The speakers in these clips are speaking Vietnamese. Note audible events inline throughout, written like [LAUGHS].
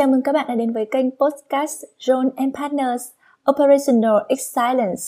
Chào mừng các bạn đã đến với kênh podcast John and Partners Operational Excellence.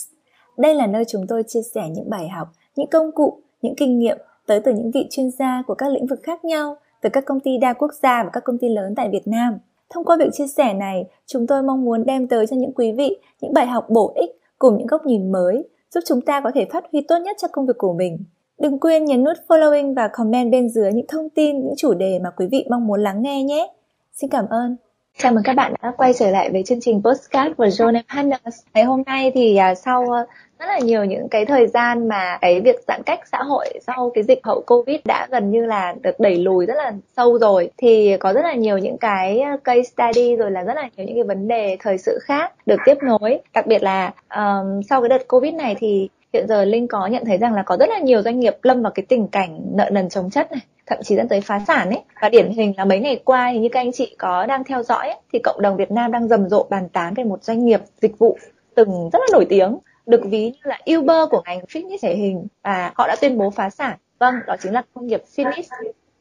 Đây là nơi chúng tôi chia sẻ những bài học, những công cụ, những kinh nghiệm tới từ những vị chuyên gia của các lĩnh vực khác nhau, từ các công ty đa quốc gia và các công ty lớn tại Việt Nam. Thông qua việc chia sẻ này, chúng tôi mong muốn đem tới cho những quý vị những bài học bổ ích cùng những góc nhìn mới, giúp chúng ta có thể phát huy tốt nhất cho công việc của mình. Đừng quên nhấn nút following và comment bên dưới những thông tin, những chủ đề mà quý vị mong muốn lắng nghe nhé. Xin cảm ơn. Chào mừng các bạn đã quay trở lại với chương trình postcard của John Partners. Ngày hôm nay thì uh, sau uh, rất là nhiều những cái thời gian mà cái việc giãn cách xã hội sau cái dịch hậu Covid đã gần như là được đẩy lùi rất là sâu rồi thì có rất là nhiều những cái à, case study rồi là rất là nhiều những cái vấn đề thời sự khác được tiếp nối. Đặc biệt là um, sau cái đợt Covid này thì hiện giờ Linh có nhận thấy rằng là có rất là nhiều doanh nghiệp lâm vào cái tình cảnh nợ nần chống chất này thậm chí dẫn tới phá sản ấy. Và điển hình là mấy ngày qua thì như các anh chị có đang theo dõi ấy, thì cộng đồng Việt Nam đang rầm rộ bàn tán về một doanh nghiệp dịch vụ từng rất là nổi tiếng được ví như là Uber của ngành fitness thể hình và họ đã tuyên bố phá sản. Vâng đó chính là công nghiệp fitness.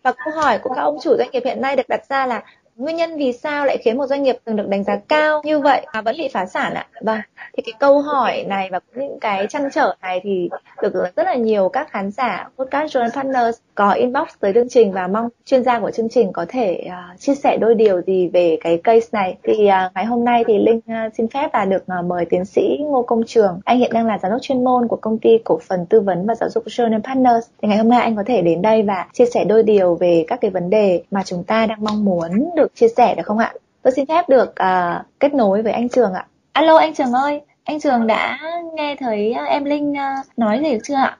Và câu hỏi của các ông chủ doanh nghiệp hiện nay được đặt ra là nguyên nhân vì sao lại khiến một doanh nghiệp từng được đánh giá cao như vậy mà vẫn bị phá sản ạ? Vâng thì cái câu hỏi này và những cái trăn trở này thì được rất là nhiều các khán giả podcast Journal Partners có inbox tới chương trình và mong chuyên gia của chương trình có thể uh, chia sẻ đôi điều gì về cái case này. Thì uh, ngày hôm nay thì linh uh, xin phép là được uh, mời tiến sĩ ngô công trường. Anh hiện đang là giám đốc chuyên môn của công ty cổ phần tư vấn và giáo dục Journal Partners. Thì ngày hôm nay anh có thể đến đây và chia sẻ đôi điều về các cái vấn đề mà chúng ta đang mong muốn được chia sẻ được không ạ? Tôi xin phép được uh, kết nối với anh trường ạ. Alo anh trường ơi anh trường đã nghe thấy ờ, em linh uh, nói gì được chưa ạ?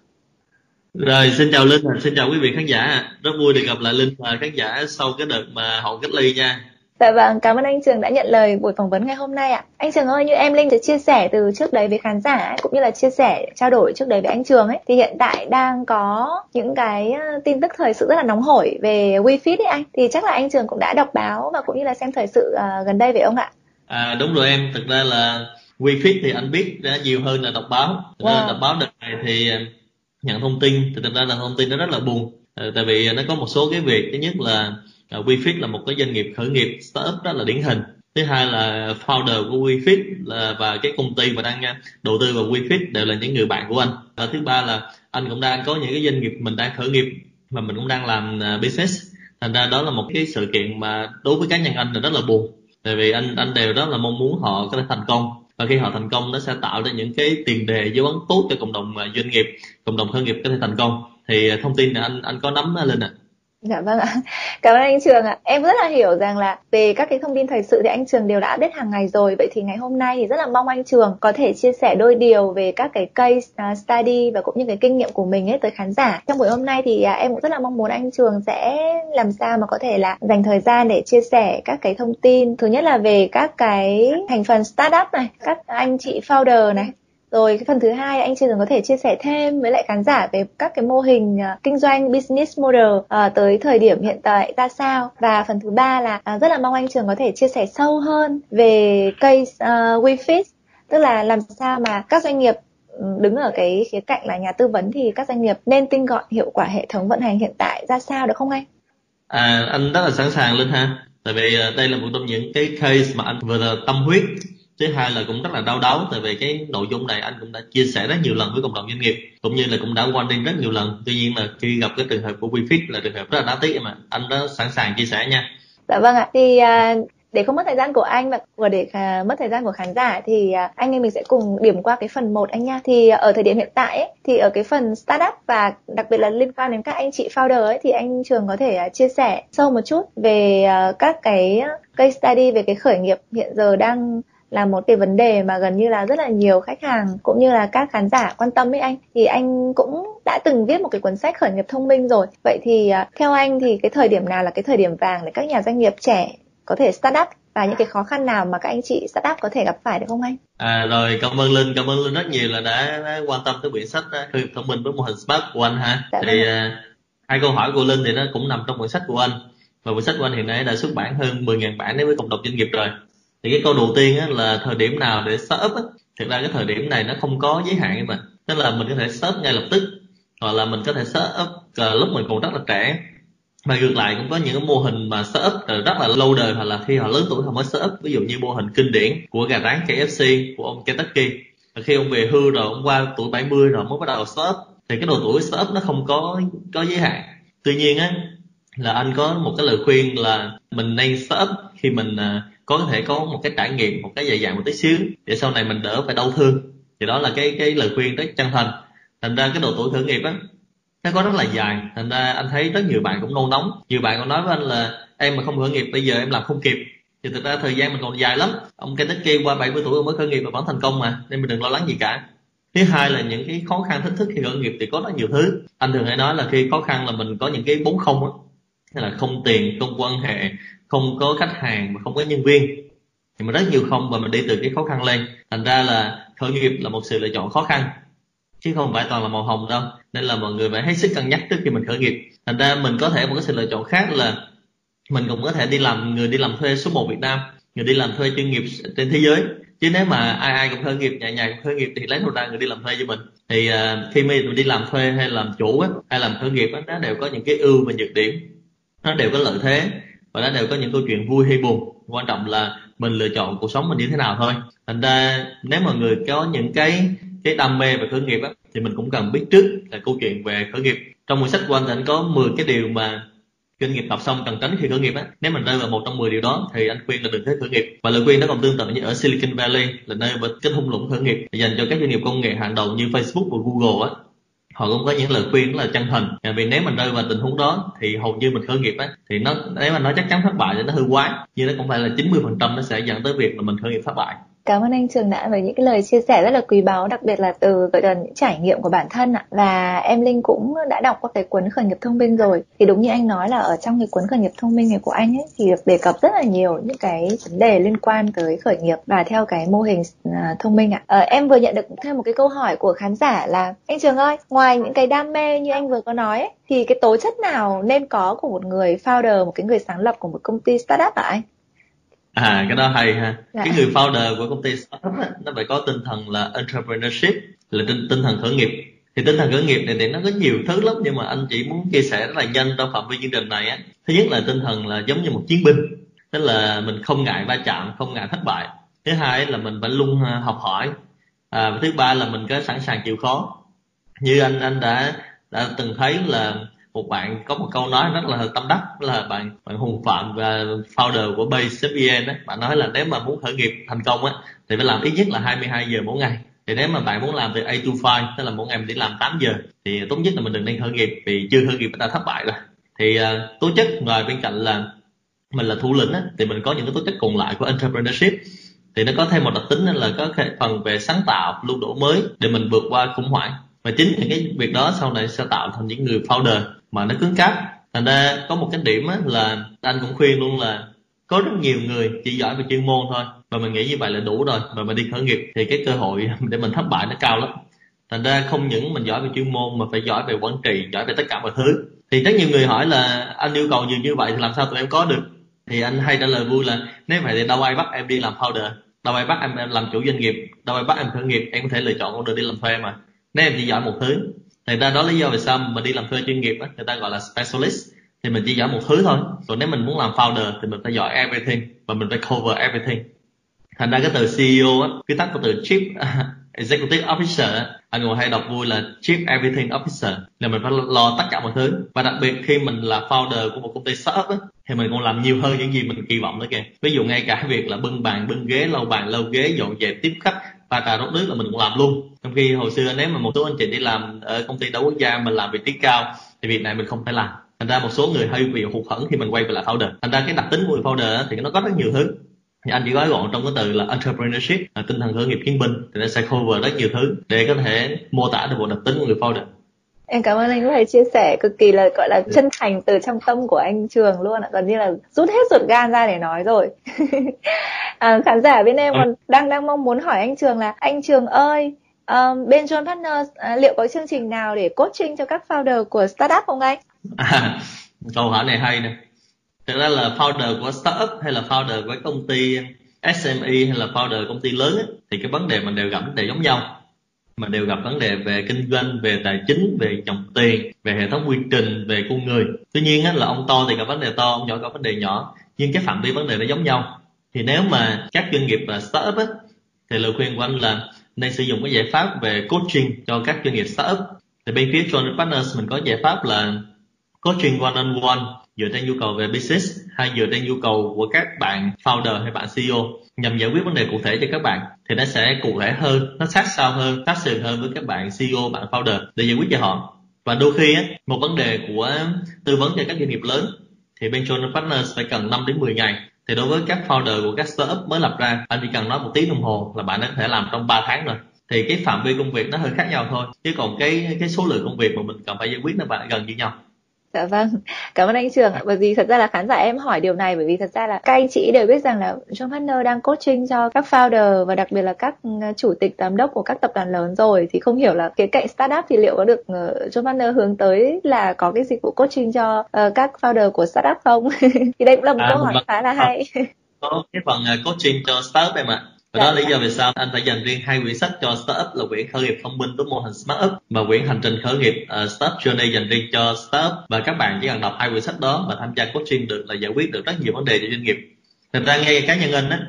Rồi xin chào Linh xin chào quý vị khán giả. Rất vui được gặp lại Linh và khán giả sau cái đợt mà họ cách ly nha. Dạ vâng, cảm ơn anh Trường đã nhận lời buổi phỏng vấn ngày hôm nay ạ. Anh Trường ơi, như em Linh đã chia sẻ từ trước đấy với khán giả ấy, cũng như là chia sẻ trao đổi trước đấy với anh Trường ấy, thì hiện tại đang có những cái ờ, tin tức thời sự rất là nóng hổi về WeFit ấy anh. Thì chắc là anh Trường cũng đã đọc báo và cũng như là xem thời sự uh, gần đây phải không ạ? À đúng rồi em, thực ra là WeFit thì anh biết đã nhiều hơn là đọc báo. Wow. Đọc báo đợt này thì nhận thông tin thì thực ra là thông tin nó rất là buồn ờ, tại vì nó có một số cái việc thứ nhất là Ờ, WeFit là một cái doanh nghiệp khởi nghiệp, startup rất là điển hình. Thứ hai là founder của WeFit là, và cái công ty mà đang à, đầu tư vào WeFit đều là những người bạn của anh. Và thứ ba là anh cũng đang có những cái doanh nghiệp mình đang khởi nghiệp mà mình cũng đang làm à, business. Thành ra đó là một cái sự kiện mà đối với cá nhân anh là rất là buồn. Tại vì anh anh đều rất là mong muốn họ có thể thành công. Và khi họ thành công, nó sẽ tạo ra những cái tiền đề, dấu ấn tốt cho cộng đồng à, doanh nghiệp, cộng đồng khởi nghiệp có thể thành công. Thì thông tin này anh anh có nắm lên ạ. à? Dạ vâng ạ. Cảm ơn anh Trường ạ. Em rất là hiểu rằng là về các cái thông tin thời sự thì anh Trường đều đã biết hàng ngày rồi. Vậy thì ngày hôm nay thì rất là mong anh Trường có thể chia sẻ đôi điều về các cái case à, study và cũng như cái kinh nghiệm của mình ấy tới khán giả. Trong buổi hôm nay thì à, em cũng rất là mong muốn anh Trường sẽ làm sao mà có thể là dành thời gian để chia sẻ các cái thông tin. Thứ nhất là về các cái thành phần startup này, các anh chị founder này, rồi cái phần thứ hai anh Trường có thể chia sẻ thêm với lại khán giả về các cái mô hình uh, kinh doanh business model uh, tới thời điểm hiện tại ra sao và phần thứ ba là uh, rất là mong anh Trường có thể chia sẻ sâu hơn về case uh, WeFit tức là làm sao mà các doanh nghiệp ừ, đứng ở cái khía cạnh là nhà tư vấn thì các doanh nghiệp nên tinh gọn hiệu quả hệ thống vận hành hiện tại ra sao được không anh? À, anh rất là sẵn sàng lên ha. Tại vì đây là một trong những cái case mà anh vừa là tâm huyết thứ hai là cũng rất là đau đớn tại vì cái nội dung này anh cũng đã chia sẻ rất nhiều lần với cộng đồng doanh nghiệp cũng như là cũng đã quan warning rất nhiều lần. Tuy nhiên là khi gặp cái trường hợp của WeFit là trường hợp rất là đáng tiếc mà anh đã sẵn sàng chia sẻ nha. Dạ vâng ạ. Thì uh, để không mất thời gian của anh và vừa để uh, mất thời gian của khán giả thì uh, anh em mình sẽ cùng điểm qua cái phần 1 anh nha. Thì uh, ở thời điểm hiện tại ấy, thì ở cái phần startup và đặc biệt là liên quan đến các anh chị founder ấy thì anh Trường có thể uh, chia sẻ sâu một chút về uh, các cái case study về cái khởi nghiệp hiện giờ đang là một cái vấn đề mà gần như là rất là nhiều khách hàng cũng như là các khán giả quan tâm ấy anh. Thì anh cũng đã từng viết một cái cuốn sách khởi nghiệp thông minh rồi. Vậy thì à, theo anh thì cái thời điểm nào là cái thời điểm vàng để các nhà doanh nghiệp trẻ có thể start up và những cái khó khăn nào mà các anh chị start up có thể gặp phải được không anh? À rồi cảm ơn Linh, cảm ơn Linh rất nhiều là đã, đã quan tâm tới quyển sách khởi nghiệp thông minh với mô hình Spark của anh ha. Dạ thì uh, hai câu hỏi của Linh thì nó cũng nằm trong quyển sách của anh. Và quyển sách của anh hiện nay đã xuất bản hơn 10.000 bản đến với cộng đồng doanh nghiệp rồi thì cái câu đầu tiên á, là thời điểm nào để start á. Thực ra cái thời điểm này nó không có giới hạn mà tức là mình có thể start ngay lập tức hoặc là mình có thể start up uh, lúc mình còn rất là trẻ. Mà ngược lại cũng có những cái mô hình mà startup ờ, rất là lâu đời hoặc là khi họ lớn tuổi họ mới startup ví dụ như mô hình kinh điển của gà rán KFC của ông Kentucky. Khi ông về hưu rồi ông qua tuổi 70 rồi mới bắt đầu startup thì cái độ tuổi startup nó không có có giới hạn. Tuy nhiên á là anh có một cái lời khuyên là mình nên startup khi mình ờ, có thể có một cái trải nghiệm, một cái dài dàng một tí xíu, để sau này mình đỡ phải đau thương. Thì đó là cái cái lời khuyên rất chân thành. Thành ra cái độ tuổi khởi nghiệp á, nó có rất là dài. Thành ra anh thấy rất nhiều bạn cũng nôn nóng. Nhiều bạn còn nói với anh là, em mà không khởi nghiệp bây giờ em làm không kịp. Thì thực ra thời gian mình còn dài lắm. Ông cái kia qua 70 tuổi mới khởi nghiệp và vẫn thành công mà, nên mình đừng lo lắng gì cả. Thứ hai là những cái khó khăn, thách thức khi khởi nghiệp thì có rất nhiều thứ. Anh thường hay nói là khi khó khăn là mình có những cái bốn không á, hay là không tiền, không quan hệ không có khách hàng mà không có nhân viên. Thì mà rất nhiều không và mình đi từ cái khó khăn lên. Thành ra là khởi nghiệp là một sự lựa chọn khó khăn chứ không phải toàn là màu hồng đâu. Nên là mọi người phải hết sức cân nhắc trước khi mình khởi nghiệp. Thành ra mình có thể một cái sự lựa chọn khác là mình cũng có thể đi làm người đi làm thuê số 1 Việt Nam người đi làm thuê chuyên nghiệp trên thế giới. Chứ nếu mà ai ai cũng khởi nghiệp nhà nhà cũng khởi nghiệp thì lấy đâu ra người đi làm thuê cho mình. Thì uh, khi mình đi làm thuê hay làm chủ á, hay làm khởi nghiệp á, nó đều có những cái ưu và nhược điểm. Nó đều có lợi thế và nó đều có những câu chuyện vui hay buồn. Quan trọng là mình lựa chọn cuộc sống mình như thế nào thôi. Thành ra, nếu mà người có những cái cái đam mê về khởi nghiệp á, thì mình cũng cần biết trước là câu chuyện về khởi nghiệp. Trong cuốn sách của anh thì anh có 10 cái điều mà doanh nghiệp học xong cần tránh khi khởi nghiệp á. Nếu mình rơi vào một trong 10 điều đó thì anh khuyên là đừng thế khởi nghiệp. Và lời khuyên nó còn tương tự như ở Silicon Valley, là nơi mà cái thung lũng khởi nghiệp. Dành cho các doanh nghiệp công nghệ hàng đầu như Facebook và Google á họ cũng có những lời khuyên rất là chân thành. Vì nếu mình rơi vào tình huống đó, thì hầu như mình khởi nghiệp á thì nó, nếu mà nó chắc chắn thất bại thì nó hư quá. Nhưng nó cũng phải là 90% nó sẽ dẫn tới việc là mình khởi nghiệp thất bại. Cảm ơn anh Trường đã với những cái lời chia sẻ rất là quý báu, đặc biệt là từ gọi là những trải nghiệm của bản thân ạ. Và em Linh cũng đã đọc qua cái cuốn khởi nghiệp thông minh rồi. Thì đúng như anh nói là ở trong cái cuốn khởi nghiệp thông minh này của anh ấy thì được đề cập rất là nhiều những cái vấn đề liên quan tới khởi nghiệp và theo cái mô hình à, thông minh ạ. À, em vừa nhận được thêm một cái câu hỏi của khán giả là anh Trường ơi, ngoài những cái đam mê như anh vừa có nói ấy, thì cái tố chất nào nên có của một người founder, một cái người sáng lập của một công ty startup ạ anh? À cái đó hay ha. Dạ. cái người founder của công ty startup á, nó phải có tinh thần là entrepreneurship là tinh, tinh thần khởi nghiệp. Thì tinh thần khởi nghiệp này thì nó có nhiều thứ lắm nhưng mà anh chỉ muốn chia sẻ rất là nhanh trong phạm vi chương trình này á. Thứ nhất là tinh thần là giống như một chiến binh tức là mình không ngại va chạm không ngại thất bại. Thứ hai là mình phải luôn à, học hỏi. À, thứ ba là mình có sẵn sàng chịu khó. Như anh anh đã đã từng thấy là một bạn có một câu nói rất là tâm đắc là bạn bạn hùng phạm và founder của base.vn á bạn nói là nếu mà muốn khởi nghiệp thành công á thì phải làm ít nhất là 22 giờ mỗi ngày. Thì nếu mà bạn muốn làm từ A to 5 tức là mỗi ngày mình đi làm 8 giờ thì tốt nhất là mình đừng nên khởi nghiệp vì chưa khởi nghiệp đã thất bại rồi. Thì uh, tố chất ngoài bên cạnh là mình là thủ lĩnh á, thì mình có những cái tố chất còn lại của entrepreneurship. Thì nó có thêm một đặc tính là có phần về sáng tạo luôn đổi mới để mình vượt qua khủng hoảng. Và chính những cái việc đó sau này sẽ tạo thành những người founder mà nó cứng cáp. Thành ra có một cái điểm á, là anh cũng khuyên luôn là có rất nhiều người chỉ giỏi về chuyên môn thôi và mình nghĩ như vậy là đủ rồi mà mình đi khởi nghiệp thì cái cơ hội [LAUGHS] để mình thất bại nó cao lắm. Thành ra không những mình giỏi về chuyên môn mà phải giỏi về quản trị giỏi về tất cả mọi thứ. Thì rất nhiều người hỏi là anh yêu cầu nhiều như vậy thì làm sao tụi em có được? Thì anh hay trả lời vui là nếu vậy thì đâu ai bắt em đi làm founder đâu ai bắt em làm chủ doanh nghiệp đâu ai bắt em khởi nghiệp em có thể lựa chọn con đường đi làm thuê mà. Nếu em chỉ giỏi một thứ thì ra đó lý do vì sao mình đi làm thuê chuyên nghiệp á người ta gọi là specialist. Thì mình chỉ giỏi một thứ thôi. Còn nếu mình muốn làm founder thì mình phải giỏi everything và mình phải cover everything. Thành ra cái từ CEO á cái tắt của từ chief [LAUGHS] executive officer anh ngồi hay đọc vui là chief everything officer. Là mình phải lo tất cả mọi thứ. Và đặc biệt khi mình là founder của một công ty startup á, thì mình còn làm nhiều hơn những gì mình kỳ vọng nữa kìa. Ví dụ ngay cả việc là bưng bàn bưng ghế lau bàn lau ghế dọn dẹp tiếp khách pha trà rót nước là mình cũng làm luôn. Trong khi hồi xưa nếu mà một số anh chị đi làm ở công ty đa quốc gia mình làm vị trí cao, thì việc này mình không phải làm. Thành ra một số người hơi bị hụt hẫng khi mình quay về lại founder. Thành ra cái đặc tính của người founder thì nó có rất nhiều thứ. Thì anh chỉ gói gọn trong cái từ là entrepreneurship, là tinh thần khởi nghiệp chiến binh, thì nó sẽ cover rất nhiều thứ để có thể mô tả được bộ đặc tính của người founder em cảm ơn anh có thể chia sẻ cực kỳ là gọi là chân thành từ trong tâm của anh trường luôn ạ. Gần như là rút hết ruột gan ra để nói rồi. [LAUGHS] À, khán giả bên em còn đang đang mong muốn hỏi anh trường là anh trường ơi um, bên John Partners à, liệu có chương trình nào để coaching cho các founder của startup không anh? À, [LAUGHS] câu hỏi này hay nè. Thực ra là founder của startup hay là founder của công ty SME hay là founder công ty lớn ấy, thì cái vấn đề mình đều gặp đều giống nhau mà đều gặp vấn đề về kinh doanh về tài chính về dòng tiền về hệ thống quy trình về con người. Tuy nhiên á, là ông to thì gặp vấn đề to ông nhỏ gặp vấn đề nhỏ. Nhưng cái phạm vi vấn đề nó giống nhau. Thì nếu mà các doanh nghiệp và startup á, thì lời khuyên của anh là nên sử dụng cái giải pháp về coaching cho các doanh nghiệp startup. Thì bên phía John Partners mình có giải pháp là coaching one on one dựa trên nhu cầu về business hay dựa trên nhu cầu của các bạn founder hay bạn CEO nhằm giải quyết vấn đề cụ thể cho các bạn thì nó sẽ cụ thể hơn nó sát sao hơn sát sườn hơn với các bạn CEO bạn founder để giải quyết cho họ. Và đôi khi á, một vấn đề của tư vấn cho các doanh nghiệp lớn thì bên John Partners phải cần 5 đến 10 ngày. Thì đối với các founder của các startup mới lập ra anh chỉ cần nói một tiếng đồng hồ là bạn đã có thể làm trong 3 tháng rồi. Thì cái phạm vi công việc nó hơi khác nhau thôi chứ còn cái cái số lượng công việc mà mình cần phải giải quyết nó gần như nhau. Dạ vâng, cảm ơn anh Trường Bởi vì thật ra là khán giả em hỏi điều này bởi vì thật ra là các anh chị đều biết rằng là John Partner đang coaching cho các founder và đặc biệt là các ừ, chủ tịch giám đốc của các tập đoàn lớn rồi thì không hiểu là cái cạnh startup thì liệu có được uh, John Partner hướng tới là có cái dịch vụ coaching cho uh, các founder của startup không? [LAUGHS] thì đây cũng là một à, câu hỏi khá là hay. Có cái phần coaching cho startup em ạ. Và đó là lý do vì sao anh phải dành riêng hai quyển sách cho startup là quyển khởi nghiệp thông minh với mô hình smart up và quyển hành trình khởi nghiệp uh, startup journey dành riêng cho startup. Và các bạn chỉ cần đọc hai quyển sách đó và tham gia coaching được là giải quyết được rất nhiều vấn đề cho doanh nghiệp. Thật ra ngay cá nhân anh á,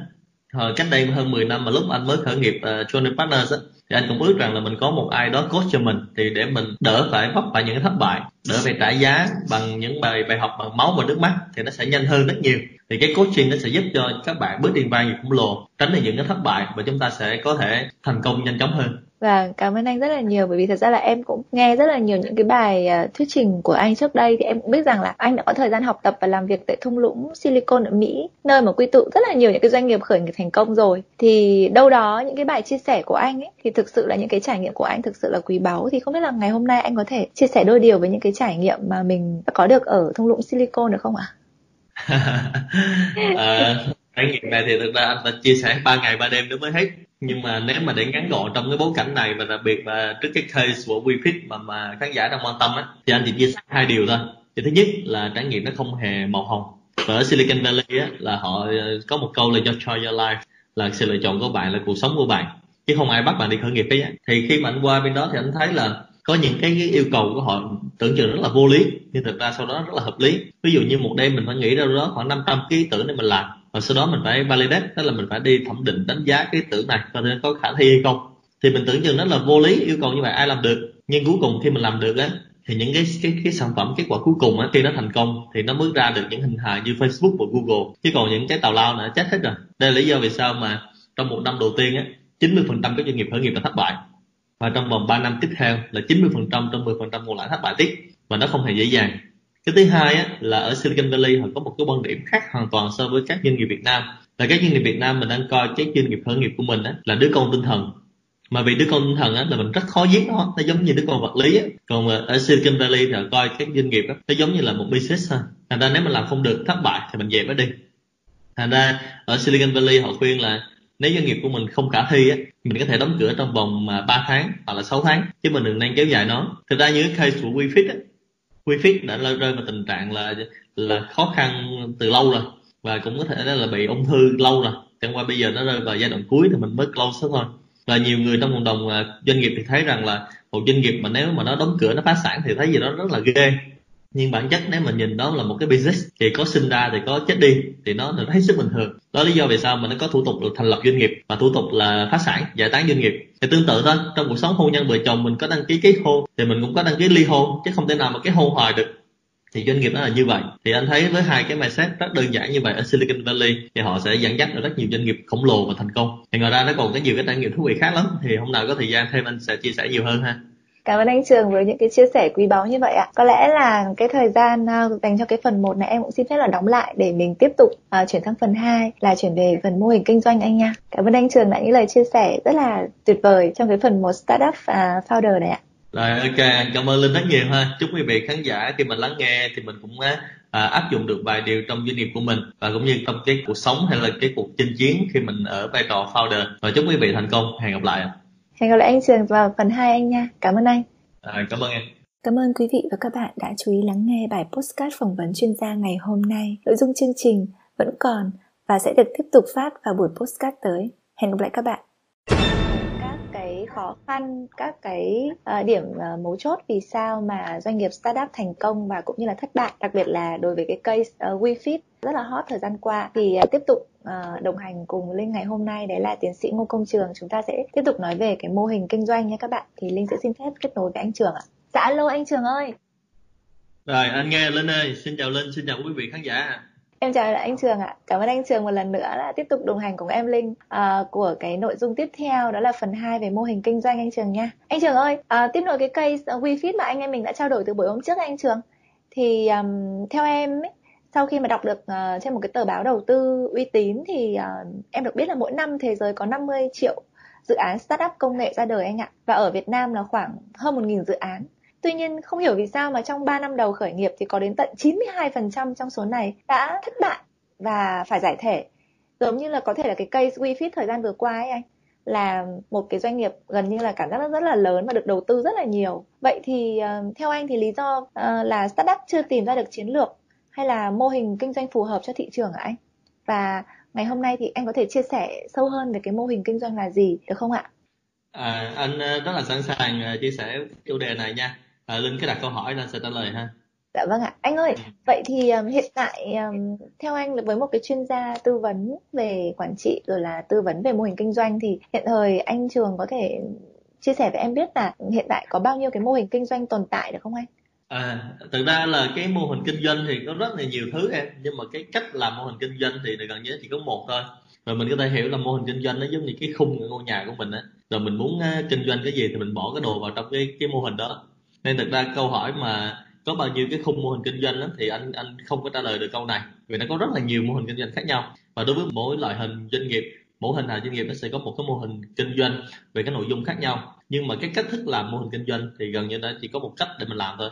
hồi cách đây hơn 10 năm mà lúc anh mới khởi nghiệp uh, Journey Partners á, thì anh cũng ước rằng là mình có một ai đó coach cho mình thì để mình đỡ phải vấp phải những thất bại đỡ phải trả giá bằng những bài bài học bằng máu và nước mắt thì nó sẽ nhanh hơn rất nhiều thì cái coaching nó sẽ giúp cho các bạn bước đi vai nghiệp khổng lồ tránh được những cái thất bại và chúng ta sẽ có thể thành công nhanh chóng hơn. Và cảm ơn anh rất là nhiều bởi vì thật ra là em cũng nghe rất là nhiều những cái bài uh, thuyết trình của anh trước đây. Thì em cũng biết rằng là anh đã có thời gian học tập và làm việc tại thung lũng Silicon ở Mỹ nơi mà quy tụ rất là nhiều những cái doanh nghiệp khởi nghiệp thành công rồi. Thì đâu đó những cái bài chia sẻ của anh ấy thì thực sự là những cái trải nghiệm của anh thực sự là quý báu. Thì không biết là ngày hôm nay anh có thể chia sẻ đôi điều với những cái trải nghiệm mà mình đã có được ở thung lũng Silicon được không ạ? À, [LAUGHS] trải nghiệm này thì thực ra anh đã chia sẻ ba ngày ba đêm nữa mới hết. Nhưng mà nếu mà để ngắn gọn trong cái bối cảnh này và đặc biệt là trước cái case của WeFit mà mà khán giả đang quan tâm á thì anh chỉ chia sẻ hai điều thôi. Thì thứ nhất là trải nghiệm nó không hề màu hồng. Và ở Silicon Valley á là họ ờ, có một câu là your choice your life là sự lựa chọn của bạn là cuộc sống của bạn. Chứ không ai bắt bạn đi khởi nghiệp cái thì khi mà anh qua bên đó thì anh thấy là có những cái yêu cầu của họ tưởng chừng rất là vô lý, nhưng thực ra sau đó rất là hợp lý. Ví dụ như một đêm mình phải nghĩ đâu đó khoảng 500 cái ý tưởng để mình làm và sau đó mình phải validate, tức là mình phải đi thẩm định, đánh giá cái ý tưởng này, coi có khả thi hay không. Thì mình tưởng chừng rất là vô lý, yêu cầu như vậy ai làm được? Nhưng cuối cùng khi mình làm được á, thì những cái cái cái sản phẩm, kết quả cuối cùng á, khi nó thành công thì nó mới ra được những hình hài như Facebook và Google. Chứ còn những cái tào lao nữa chết hết rồi. Đây là lý do vì sao mà trong một năm đầu tiên á 90% các doanh nghiệp khởi nghiệp là thất bại và trong vòng 3 năm tiếp theo là 90% trong 10% nguồn lãi thất bại tiếp. Và nó không hề dễ dàng. Cái thứ hai á, là ở Silicon Valley họ có một cái quan điểm khác hoàn toàn so với các doanh nghiệp Việt Nam. Là các doanh nghiệp Việt Nam mình đang coi cái doanh nghiệp khởi nghiệp của mình á, là đứa con tinh thần. Mà vì đứa con tinh thần á, là mình rất khó giết nó. Nó giống như đứa con vật lý á. còn ở Silicon Valley thì họ coi các doanh nghiệp á, nó giống như là một business thôi. Thành ra nếu mình làm không được thất bại thì mình dẹp nó đi. Thành ra ở Silicon Valley họ khuyên là nếu doanh nghiệp của mình không khả thi á, mình có thể đóng cửa trong vòng à, 3 tháng hoặc là 6 tháng, chứ mình đừng nên kéo dài nó. Thực ra như cái case của WeFit á, WeFit đã rơi vào tình trạng là là khó khăn từ lâu rồi và cũng có thể là bị ung thư lâu rồi. Chẳng qua bây giờ nó rơi vào giai đoạn cuối thì mình mới close thôi. Và nhiều người trong cộng đồng à, doanh nghiệp thì thấy rằng là một doanh nghiệp mà nếu mà nó đóng cửa, nó phá sản thì thấy gì đó rất là ghê nhưng bản chất nếu mà nhìn đó là một cái business, thì có sinh ra thì có chết đi, thì nó là hết sức bình thường. Đó là lý do vì sao mà nó có thủ tục được thành lập doanh nghiệp và thủ tục là phá sản, giải tán doanh nghiệp. Thì tương tự thôi, trong cuộc sống hôn nhân vợ chồng mình có đăng ký kết hôn, thì mình cũng có đăng ký ly hôn, chứ không thể nào mà kết hôn hoài được. Thì doanh nghiệp nó là như vậy. Thì anh thấy với hai cái mindset rất đơn giản như vậy ở Silicon Valley, thì họ sẽ dẫn dắt được rất nhiều doanh nghiệp khổng lồ và thành công. Thì ngoài ra nó còn có nhiều cái trải nghiệm thú vị khác lắm. Thì hôm nào có thời gian thêm anh sẽ chia sẻ nhiều hơn ha. Cảm ơn anh Trường với những cái chia sẻ quý báu như vậy ạ. Có lẽ là cái thời gian à, dành cho cái phần 1 này em cũng xin phép là đóng lại để mình tiếp tục uh, chuyển sang phần 2 là chuyển về phần mô hình kinh doanh anh nha. Cảm ơn anh Trường đã những lời chia sẻ rất là tuyệt vời trong cái phần một startup uh, founder này ạ. Rồi ok, cảm ơn Linh rất nhiều ha. Chúc quý vị khán giả khi mình lắng nghe thì mình cũng à, áp dụng được vài điều trong doanh nghiệp của mình và cũng như trong cái cuộc sống hay là cái cuộc chinh chiến khi mình ở vai trò founder. Và chúc quý vị thành công. Hẹn gặp lại. Hẹn gặp lại anh Trường vào phần 2 anh nha. Cảm ơn anh. À, cảm ơn em. Cảm ơn quý vị và các bạn đã chú ý lắng nghe bài postcard phỏng vấn chuyên gia ngày hôm nay. Nội dung chương trình vẫn còn và sẽ được tiếp tục phát vào buổi postcard tới. Hẹn gặp lại các bạn. Khó khăn các cái uh, điểm uh, mấu chốt vì sao mà doanh nghiệp startup thành công và cũng như là thất bại đặc biệt là đối với cái case uh, WeFit rất là hot thời gian qua thì uh, tiếp tục uh, đồng hành cùng Linh ngày hôm nay đấy là tiến sĩ Ngô Công Trường chúng ta sẽ tiếp tục nói về cái mô hình kinh doanh nha các bạn thì Linh sẽ xin phép kết nối với anh Trường ạ. Dạ alo anh Trường ơi. Rồi anh nghe Linh ơi, xin chào Linh, xin chào quý vị khán giả. Em chào anh Trường ạ. Cảm ơn anh Trường một lần nữa đã tiếp tục đồng hành cùng em Linh à, của cái nội dung tiếp theo đó là phần 2 về mô hình kinh doanh anh Trường nha. Anh Trường ơi, à, tiếp nối cái case uh, WeFit mà anh em mình đã trao đổi từ buổi hôm trước anh Trường. Thì um, theo em ấy, sau khi mà đọc được uh, trên một cái tờ báo đầu tư uy tín thì uh, em được biết là mỗi năm thế giới có 50 triệu dự án startup công nghệ ra đời anh ạ. Và ở Việt Nam là khoảng hơn 1.000 dự án. Tuy nhiên không hiểu vì sao mà trong 3 năm đầu khởi nghiệp thì có đến tận 92% trong số này đã thất bại và phải giải thể. Giống như là có thể là cái case WeFit thời gian vừa qua ấy anh là một cái doanh nghiệp gần như là cảm giác rất, rất là lớn và được đầu tư rất là nhiều. Vậy thì ờ, theo anh thì lý do ờ, là startup chưa tìm ra được chiến lược hay là mô hình kinh doanh phù hợp cho thị trường hả anh? Và ngày hôm nay thì anh có thể chia sẻ sâu hơn về cái mô hình kinh doanh là gì được không ạ? À, anh ờ, rất là sẵn sàng chia sẻ chủ đề này nha à, linh cứ đặt câu hỏi là sẽ trả lời ha Dạ vâng ạ. Anh ơi, ừ. vậy thì um, hiện tại um, theo anh với một cái chuyên gia tư vấn về quản trị rồi là tư vấn về mô hình kinh doanh thì hiện thời anh Trường có thể chia sẻ với em biết là hiện tại có bao nhiêu cái mô hình kinh doanh tồn tại được không anh? À, thực ra là cái mô hình kinh doanh thì có rất là nhiều thứ em nhưng mà cái cách làm mô hình kinh doanh thì gần như chỉ có một thôi rồi mình có thể hiểu là mô hình kinh doanh nó giống như cái khung của ngôi nhà của mình á rồi mình muốn uh, kinh doanh cái gì thì mình bỏ cái đồ vào trong cái cái mô hình đó nên thực ra câu hỏi mà có bao nhiêu cái khung mô hình kinh doanh đó, thì anh anh không có trả lời được câu này vì nó có rất là nhiều mô hình kinh doanh khác nhau và đối với mỗi loại hình doanh nghiệp mỗi hình hài doanh nghiệp nó sẽ có một cái mô hình kinh doanh về cái nội dung khác nhau nhưng mà cái cách thức làm mô hình kinh doanh thì gần như đã chỉ có một cách để mình làm thôi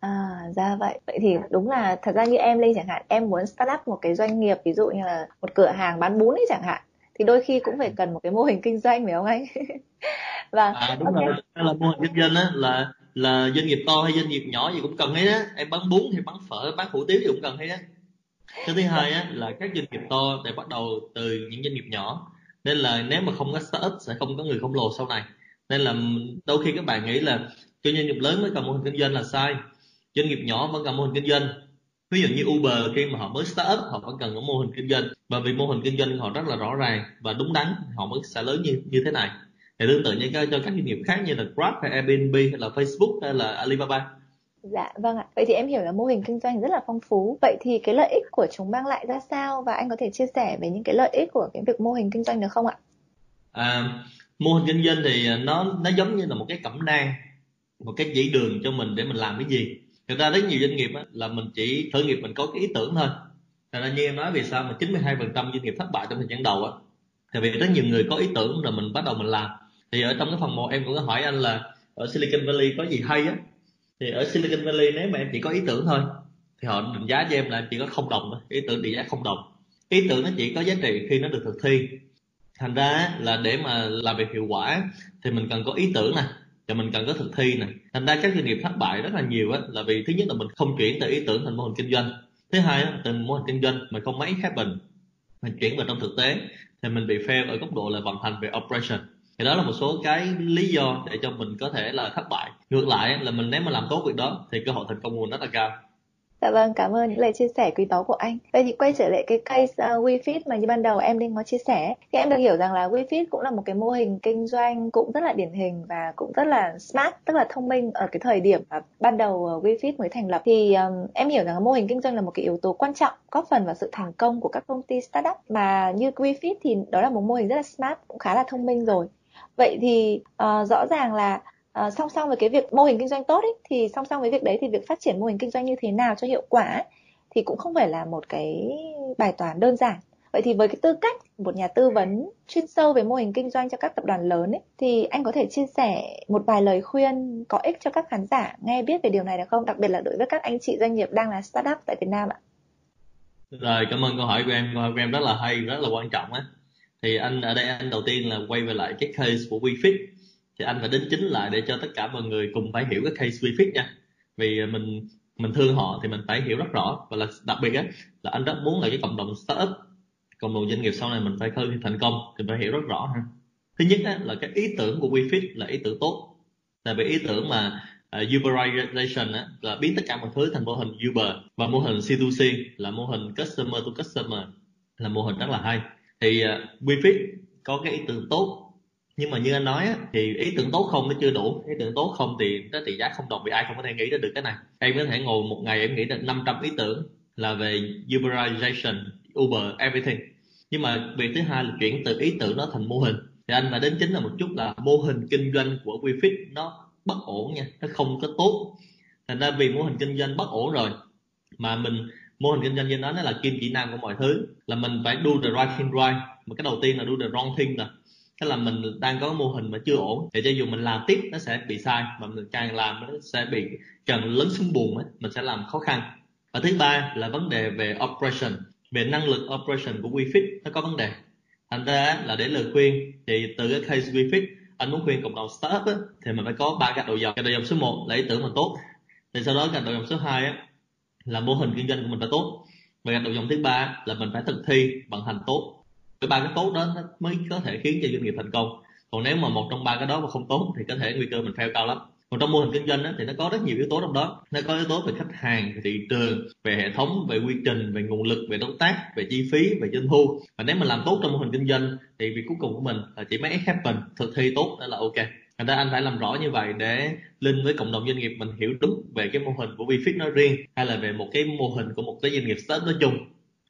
À ra vậy. Vậy thì đúng là thật ra như em Linh chẳng hạn, em muốn start up một cái doanh nghiệp ví dụ như là một cửa hàng bán bún ấy chẳng hạn thì đôi khi cũng phải cần một cái mô hình kinh doanh phải không anh? [LAUGHS] và à, đúng okay. rồi, là mô hình kinh doanh á là là doanh nghiệp to hay doanh nghiệp nhỏ gì cũng cần hết á. Em bán bún thì bán phở bán hủ tiếu thì cũng cần hết á. Cái thứ hai á là các doanh nghiệp to để bắt đầu từ những doanh nghiệp nhỏ. Nên là nếu mà không có startup sẽ không có người khổng lồ sau này. Nên là đôi khi các bạn nghĩ là cho doanh nghiệp lớn mới cần mô hình kinh doanh là sai. Doanh nghiệp nhỏ vẫn cần mô hình kinh doanh. Ví dụ như Uber khi mà họ mới start up họ vẫn cần có mô hình kinh doanh. Và vì mô hình kinh doanh họ rất là rõ ràng và đúng đắn họ mới sẽ lớn như như thế này thì tương tự như cho các doanh nghiệp khác như là Grab hay Airbnb hay là Facebook hay là Alibaba Dạ vâng ạ. Vậy thì em hiểu là mô hình kinh doanh rất là phong phú. Vậy thì cái lợi ích của chúng mang lại ra sao và anh có thể chia sẻ về những cái lợi ích của cái việc mô hình kinh doanh được không ạ? À, mô hình kinh doanh thì nó nó giống như là một cái cẩm nang, một cái chỉ đường cho mình để mình làm cái gì. Thực ra rất nhiều doanh nghiệp á, là mình chỉ khởi nghiệp mình có cái ý tưởng thôi. Thành ra như em nói vì sao mà 92% doanh nghiệp thất bại trong thời gian đầu á. Thì vì rất nhiều người có ý tưởng rồi mình bắt đầu mình làm thì ở trong cái phần một em cũng có hỏi anh là, ở Silicon Valley có gì hay á? Thì ở Silicon Valley nếu mà em chỉ có ý tưởng thôi, thì họ định giá cho em là em chỉ có không đồng ý tưởng định giá không đồng. Ý tưởng nó chỉ có giá trị khi nó được thực thi. Thành ra là để mà làm việc hiệu quả thì mình cần có ý tưởng nè và mình cần có thực thi nè. Thành ra các doanh nghiệp thất bại rất là nhiều á, là vì thứ nhất là mình không chuyển từ ý tưởng thành mô hình kinh doanh, thứ hai là từ mô hình kinh doanh mình không mấy happen mình. Chuyển vào trong thực tế thì mình bị fail ở góc độ là vận hành về operation thì đó là một số cái lý do để cho mình có thể là thất bại ngược lại là mình nếu mà làm tốt việc đó thì cơ hội thành công của mình rất là cao Dạ vâng, cảm ơn những lời chia sẻ quý báu của anh. Vậy thì quay trở lại cái case uh, WeFit mà như ban đầu em linh có chia sẻ, thì em được hiểu rằng là WeFit cũng là một cái mô hình kinh doanh cũng rất là điển hình và cũng rất là smart, tức là thông minh ở cái thời điểm mà ban đầu uh, WeFit mới thành lập. Thì um, em hiểu rằng mô hình kinh doanh là một cái yếu tố quan trọng góp phần vào sự thành công của các công ty startup mà như WeFit thì đó là một mô hình rất là smart, cũng khá là thông minh rồi vậy thì uh, rõ ràng là uh, song song với cái việc mô hình kinh doanh tốt ấy, thì song song với việc đấy thì việc phát triển mô hình kinh doanh như thế nào cho hiệu quả ấy, thì cũng không phải là một cái bài toán đơn giản. Vậy thì với cái tư cách một nhà tư vấn chuyên sâu về mô hình kinh doanh cho các tập đoàn lớn ấy, thì anh có thể chia sẻ một vài lời khuyên có ích cho các khán giả nghe biết về điều này được không? Đặc biệt là đối với các anh chị doanh nghiệp đang là startup tại Việt Nam ạ. Rồi cảm ơn câu hỏi của em. Câu hỏi của em rất là hay rất là quan trọng á thì anh ở đây anh đầu tiên là quay về lại cái case của WeFit. Thì anh phải đính chính lại để cho tất cả mọi người cùng phải hiểu cái case WeFit nha. Vì mình mình thương họ thì mình phải hiểu rất rõ. Và là đặc biệt á là anh rất muốn là cái cộng đồng startup cộng đồng doanh nghiệp sau này mình phải khơi thành công thì phải hiểu rất rõ. Ha thứ nhất á, là cái ý tưởng của WeFit là ý tưởng tốt. Tại vì ý tưởng mà uh, Uberization á, là biến tất cả mọi thứ thành mô hình Uber và mô hình C2C là mô hình customer to customer là mô hình rất là hay thì à, uh, WeFit có cái ý tưởng tốt. Nhưng mà như anh nói á, thì ý tưởng tốt không nó chưa đủ. Ý tưởng tốt không thì nó trị giá không đồng vì ai không có thể nghĩ ra được cái này. Em có thể ngồi một ngày em nghĩ được 500 ý tưởng là về Uberization Uber everything. Nhưng mà việc thứ hai là chuyển từ ý tưởng nó thành mô hình. Thì anh mà đến chính là một chút là mô hình kinh doanh của WeFit nó bất ổn nha nó không có tốt. Thành ra vì mô hình kinh doanh bất ổn rồi mà mình mô hình kinh doanh như đó nó là kim chỉ nam của mọi thứ. Là mình phải do the right thing right. Mà cái đầu tiên là do the wrong thing rồi. Tức là mình đang có mô hình mà chưa ổn. Thì cho dù mình làm tiếp nó sẽ bị sai. Mà mình càng làm nó sẽ bị càng lớn xuống buồn ấy, mình sẽ làm khó khăn. Và thứ ba là vấn đề về operation. Về năng lực operation của WeFit nó có vấn đề. Thành ra là để lời khuyên thì từ cái case WeFit anh muốn khuyên cộng đồng startup ấy, thì mình phải có ba gạch đầu dòng gạch đầu dòng số 1 là ý tưởng mình tốt. Thì sau đó gạch đầu dòng số 2 ấy, là mô hình kinh doanh của mình phải tốt. Và gạch đầu dòng thứ ba là mình phải thực thi vận hành tốt. Với ba cái tốt đó nó mới có thể khiến cho doanh nghiệp thành công. Còn nếu mà một trong ba cái đó mà không tốt thì có thể nguy cơ mình fail cao lắm. Còn trong mô hình kinh doanh đó, thì nó có rất nhiều yếu tố trong đó. Nó có yếu tố về khách hàng về thị trường về hệ thống về quy trình về nguồn lực về đối tác về chi phí về doanh thu. Và nếu mà làm tốt trong mô hình kinh doanh thì việc cuối cùng của mình là chỉ make it happen thực thi tốt đó là ok thành ra anh phải làm rõ như vậy để linh với cộng đồng doanh nghiệp mình hiểu đúng về cái mô hình của VFit nói riêng hay là về một cái mô hình của một cái doanh nghiệp startup nói chung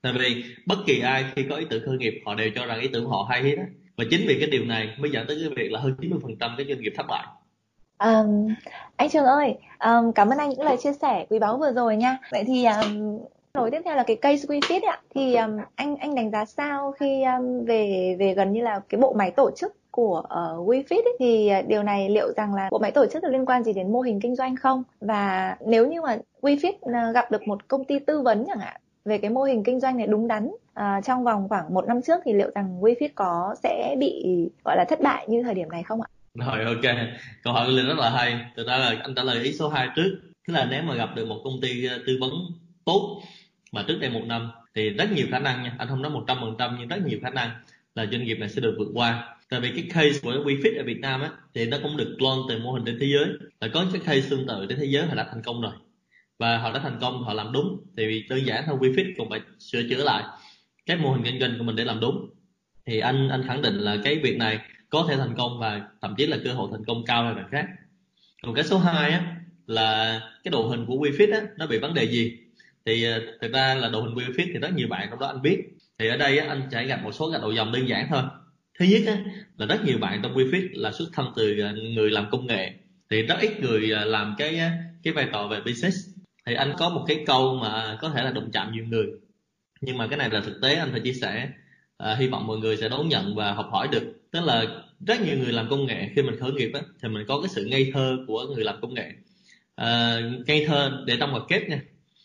tại vì bất kỳ ai khi có ý tưởng khởi nghiệp họ đều cho rằng ý tưởng họ hay hết á và chính vì cái điều này mới dẫn tới cái việc là hơn 90% cái doanh nghiệp thất bại Um, anh Trường ơi, um, cảm ơn anh những lời chia sẻ quý báu vừa rồi nha. Vậy thì um, nối tiếp theo là cái case WeFit ạ. Thì um, anh anh đánh giá sao khi um, về về gần như là cái bộ máy tổ chức của uh, WeFit ấy, thì ờ, điều này liệu rằng là bộ máy tổ chức có liên quan gì đến mô hình kinh doanh không? Và nếu như mà WeFit ờ, gặp được một công ty tư vấn chẳng hạn về cái mô hình kinh doanh này đúng đắn uh, trong vòng khoảng một năm trước thì liệu rằng WeFit có sẽ bị gọi là thất bại như thời điểm này không ạ? Rồi ok, câu hỏi của Linh rất là hay. Thực ra là anh trả lời ý số 2 trước. Tức là nếu mà gặp được một công ty tư vấn tốt mà trước đây một năm thì rất nhiều khả năng nha. Anh không nói 100% nhưng rất nhiều khả năng là doanh nghiệp này sẽ được vượt qua. Tại vì cái case của WeFit ở Việt Nam á thì nó cũng được clone từ mô hình trên thế giới. Là có cái case tương tự trên thế giới họ đã thành công rồi. Và họ đã thành công, họ làm đúng. Thì đơn giản thôi WeFit cũng phải sửa chữa lại cái mô hình kinh doanh của mình để làm đúng. Thì anh anh khẳng định là cái việc này có thể thành công và thậm chí là cơ hội thành công cao hơn bạn khác còn cái số 2 á là cái độ hình của WeFit á nó bị vấn đề gì thì ờ, thực ra là độ hình WeFit thì rất nhiều bạn trong đó anh biết thì ở đây á, anh sẽ gặp một số gạch đầu dòng đơn giản thôi thứ nhất á, là rất nhiều bạn trong WeFit là xuất thân từ à, người làm công nghệ. Thì rất ít người à, làm cái à, cái vai trò về business. Thì anh có một cái câu mà có thể là đụng chạm nhiều người. Nhưng mà cái này là thực tế anh phải chia sẻ. À, hy vọng mọi người sẽ đón nhận và học hỏi được. Tức là rất nhiều người làm công nghệ khi mình khởi nghiệp á, thì mình có cái sự ngây thơ của người làm công nghệ. À, ngây thơ để trong ngoặc kép nha.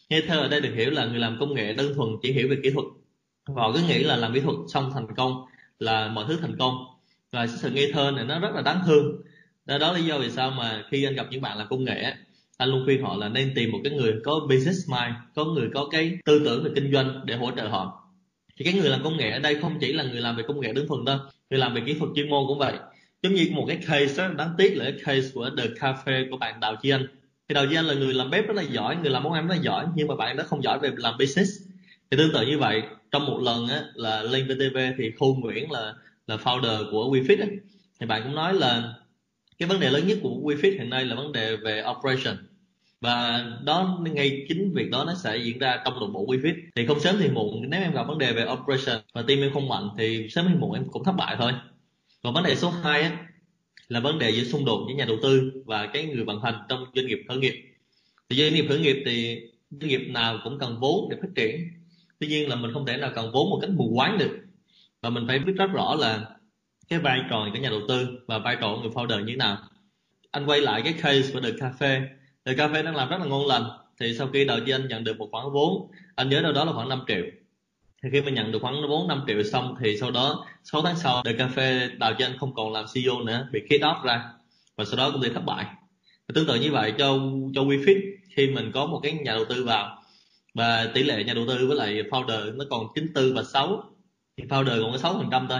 Ngây thơ ở đây được hiểu là người làm công nghệ đơn thuần chỉ hiểu về kỹ thuật. Họ cứ nghĩ là làm kỹ thuật xong thành công là mọi thứ thành công. Và sự ngây thơ này nó rất là đáng thương. Đó, đó là lý do vì sao mà khi anh gặp những bạn làm công nghệ anh luôn khuyên họ là nên tìm một cái người có business mind có người có cái tư tưởng về kinh doanh để hỗ trợ họ. Thì cái người làm công nghệ ở đây không chỉ là người làm về công nghệ đơn thuần đâu người làm về kỹ thuật chuyên môn cũng vậy. Giống như một cái case đó, đáng tiếc là cái case của The Cafe của bạn Đào Chi Anh. Thì Đào Chi Anh là người làm bếp rất là giỏi người làm món ăn rất là giỏi nhưng mà bạn đó không giỏi về làm business. Thì tương tự như vậy trong một lần á, là lên VTV thì Khu Nguyễn là là founder của WeFit á, thì bạn cũng nói là cái vấn đề lớn nhất của WeFit hiện nay là vấn đề về operation. Và đó ngay chính việc đó nó sẽ diễn ra trong nội bộ WeFit. Thì không sớm thì muộn nếu em gặp vấn đề về operation và team em không mạnh thì sớm hay muộn em cũng thất bại thôi. Còn vấn đề số 2 á, là vấn đề giữa xung đột giữa nhà đầu tư và cái người vận hành trong doanh nghiệp khởi nghiệp. Thì doanh nghiệp khởi nghiệp thì doanh nghiệp nào cũng cần vốn để phát triển tuy nhiên là mình không thể nào cần vốn một cách mù quáng được. Và mình phải biết rất rõ là cái vai trò của nhà đầu tư và vai trò của người founder như thế nào. Anh quay lại cái case của The Cafe. The cà phê đang làm rất là ngon lành. Thì sau khi đầu tiên anh nhận được một khoản vốn, anh nhớ đâu đó là khoảng 5 triệu. Thì khi mà nhận được khoản vốn 5 triệu xong thì sau đó 6 tháng sau, The Cafe đào cho anh không còn làm CEO nữa, bị kick off ra. Và sau đó công ty thất bại. Và tương tự như vậy, cho cho WeFit, khi mình có một cái nhà đầu tư vào và tỷ lệ nhà đầu tư với lại founder nó còn 94 và 6 thì founder còn có 6 phần trăm thôi.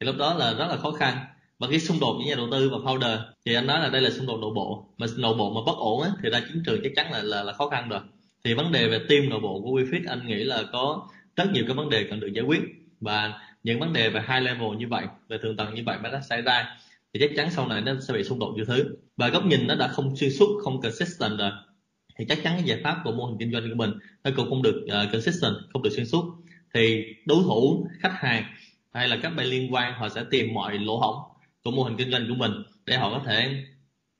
Thì lúc đó là rất là khó khăn. Và cái xung đột giữa nhà đầu tư và founder thì anh nói là đây là xung đột nội bộ. Mà nội bộ mà bất ổn á, thì ra chiến trường chắc chắn là là, là khó khăn rồi. Thì vấn đề về team nội bộ của WeFit anh nghĩ là có rất nhiều cái vấn đề cần được giải quyết. Và những vấn đề về high level như vậy về thượng tầng như vậy mà nó xảy ra thì chắc chắn sau này nó sẽ bị xung đột nhiều thứ. Và góc nhìn nó đã không xuyên suốt không consistent rồi thì chắc chắn cái giải pháp của mô hình kinh doanh của mình nó cũng không được uh, consistent không được xuyên suốt. Thì đối thủ khách hàng hay là các bên liên quan họ sẽ tìm mọi lỗ hổng của mô hình kinh doanh của mình để họ có thể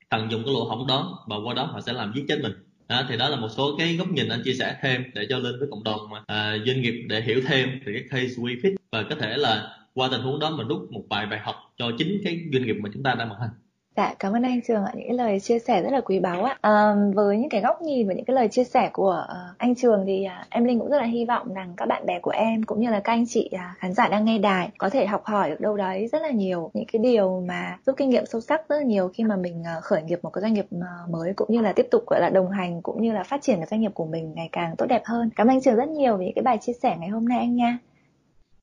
tận dụng cái lỗ hổng đó và qua đó họ sẽ làm giết chết mình. À, thì đó là một số cái góc nhìn anh chia sẻ thêm để cho lên với cộng đồng mà à, doanh nghiệp để hiểu thêm về cái case WeFit và có thể là qua tình huống đó mình rút một vài bài học cho chính cái doanh nghiệp mà chúng ta đang vận hành. Dạ, cảm ơn anh Trường ạ, những cái lời chia sẻ rất là quý báu ạ. À, với những cái góc nhìn và những cái lời chia sẻ của uh, anh Trường thì uh, em Linh cũng rất là hy vọng rằng các bạn bè của em cũng như là các anh chị uh, khán giả đang nghe đài có thể học hỏi được đâu đấy rất là nhiều những cái điều mà giúp kinh nghiệm sâu sắc rất là nhiều khi mà mình uh, khởi nghiệp một cái doanh nghiệp uh, mới cũng như là tiếp tục gọi là đồng hành cũng như là phát triển cái doanh nghiệp của mình ngày càng tốt đẹp hơn. Cảm ơn anh Trường rất nhiều vì những cái bài chia sẻ ngày hôm nay anh nha.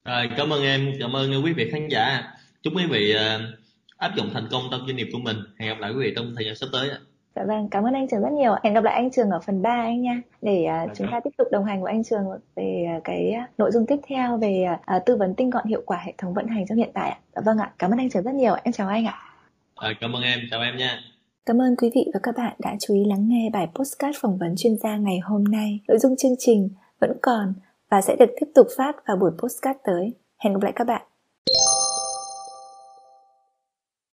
Rồi, cảm ơn em, cảm ơn quý vị khán giả. Chúc quý vị uh áp dụng thành công trong doanh nghiệp của mình hẹn gặp lại quý vị trong thời gian sắp tới Dạ vâng, cảm ơn anh Trường rất nhiều. Hẹn gặp lại anh Trường ở phần 3 anh nha. Để uh, chúng ta tiếp tục đồng hành với anh Trường về uh, cái nội dung tiếp theo về uh, tư vấn tinh gọn hiệu quả hệ thống vận hành trong hiện tại ạ. Dạ vâng ạ, cảm ơn anh Trường rất nhiều. Em chào anh ạ. À, cảm ơn em, chào em nha. Cảm ơn quý vị và các bạn đã chú ý lắng nghe bài postcard phỏng vấn chuyên gia ngày hôm nay. Nội dung chương trình vẫn còn và sẽ được tiếp tục phát vào buổi postcard tới. Hẹn gặp lại các bạn.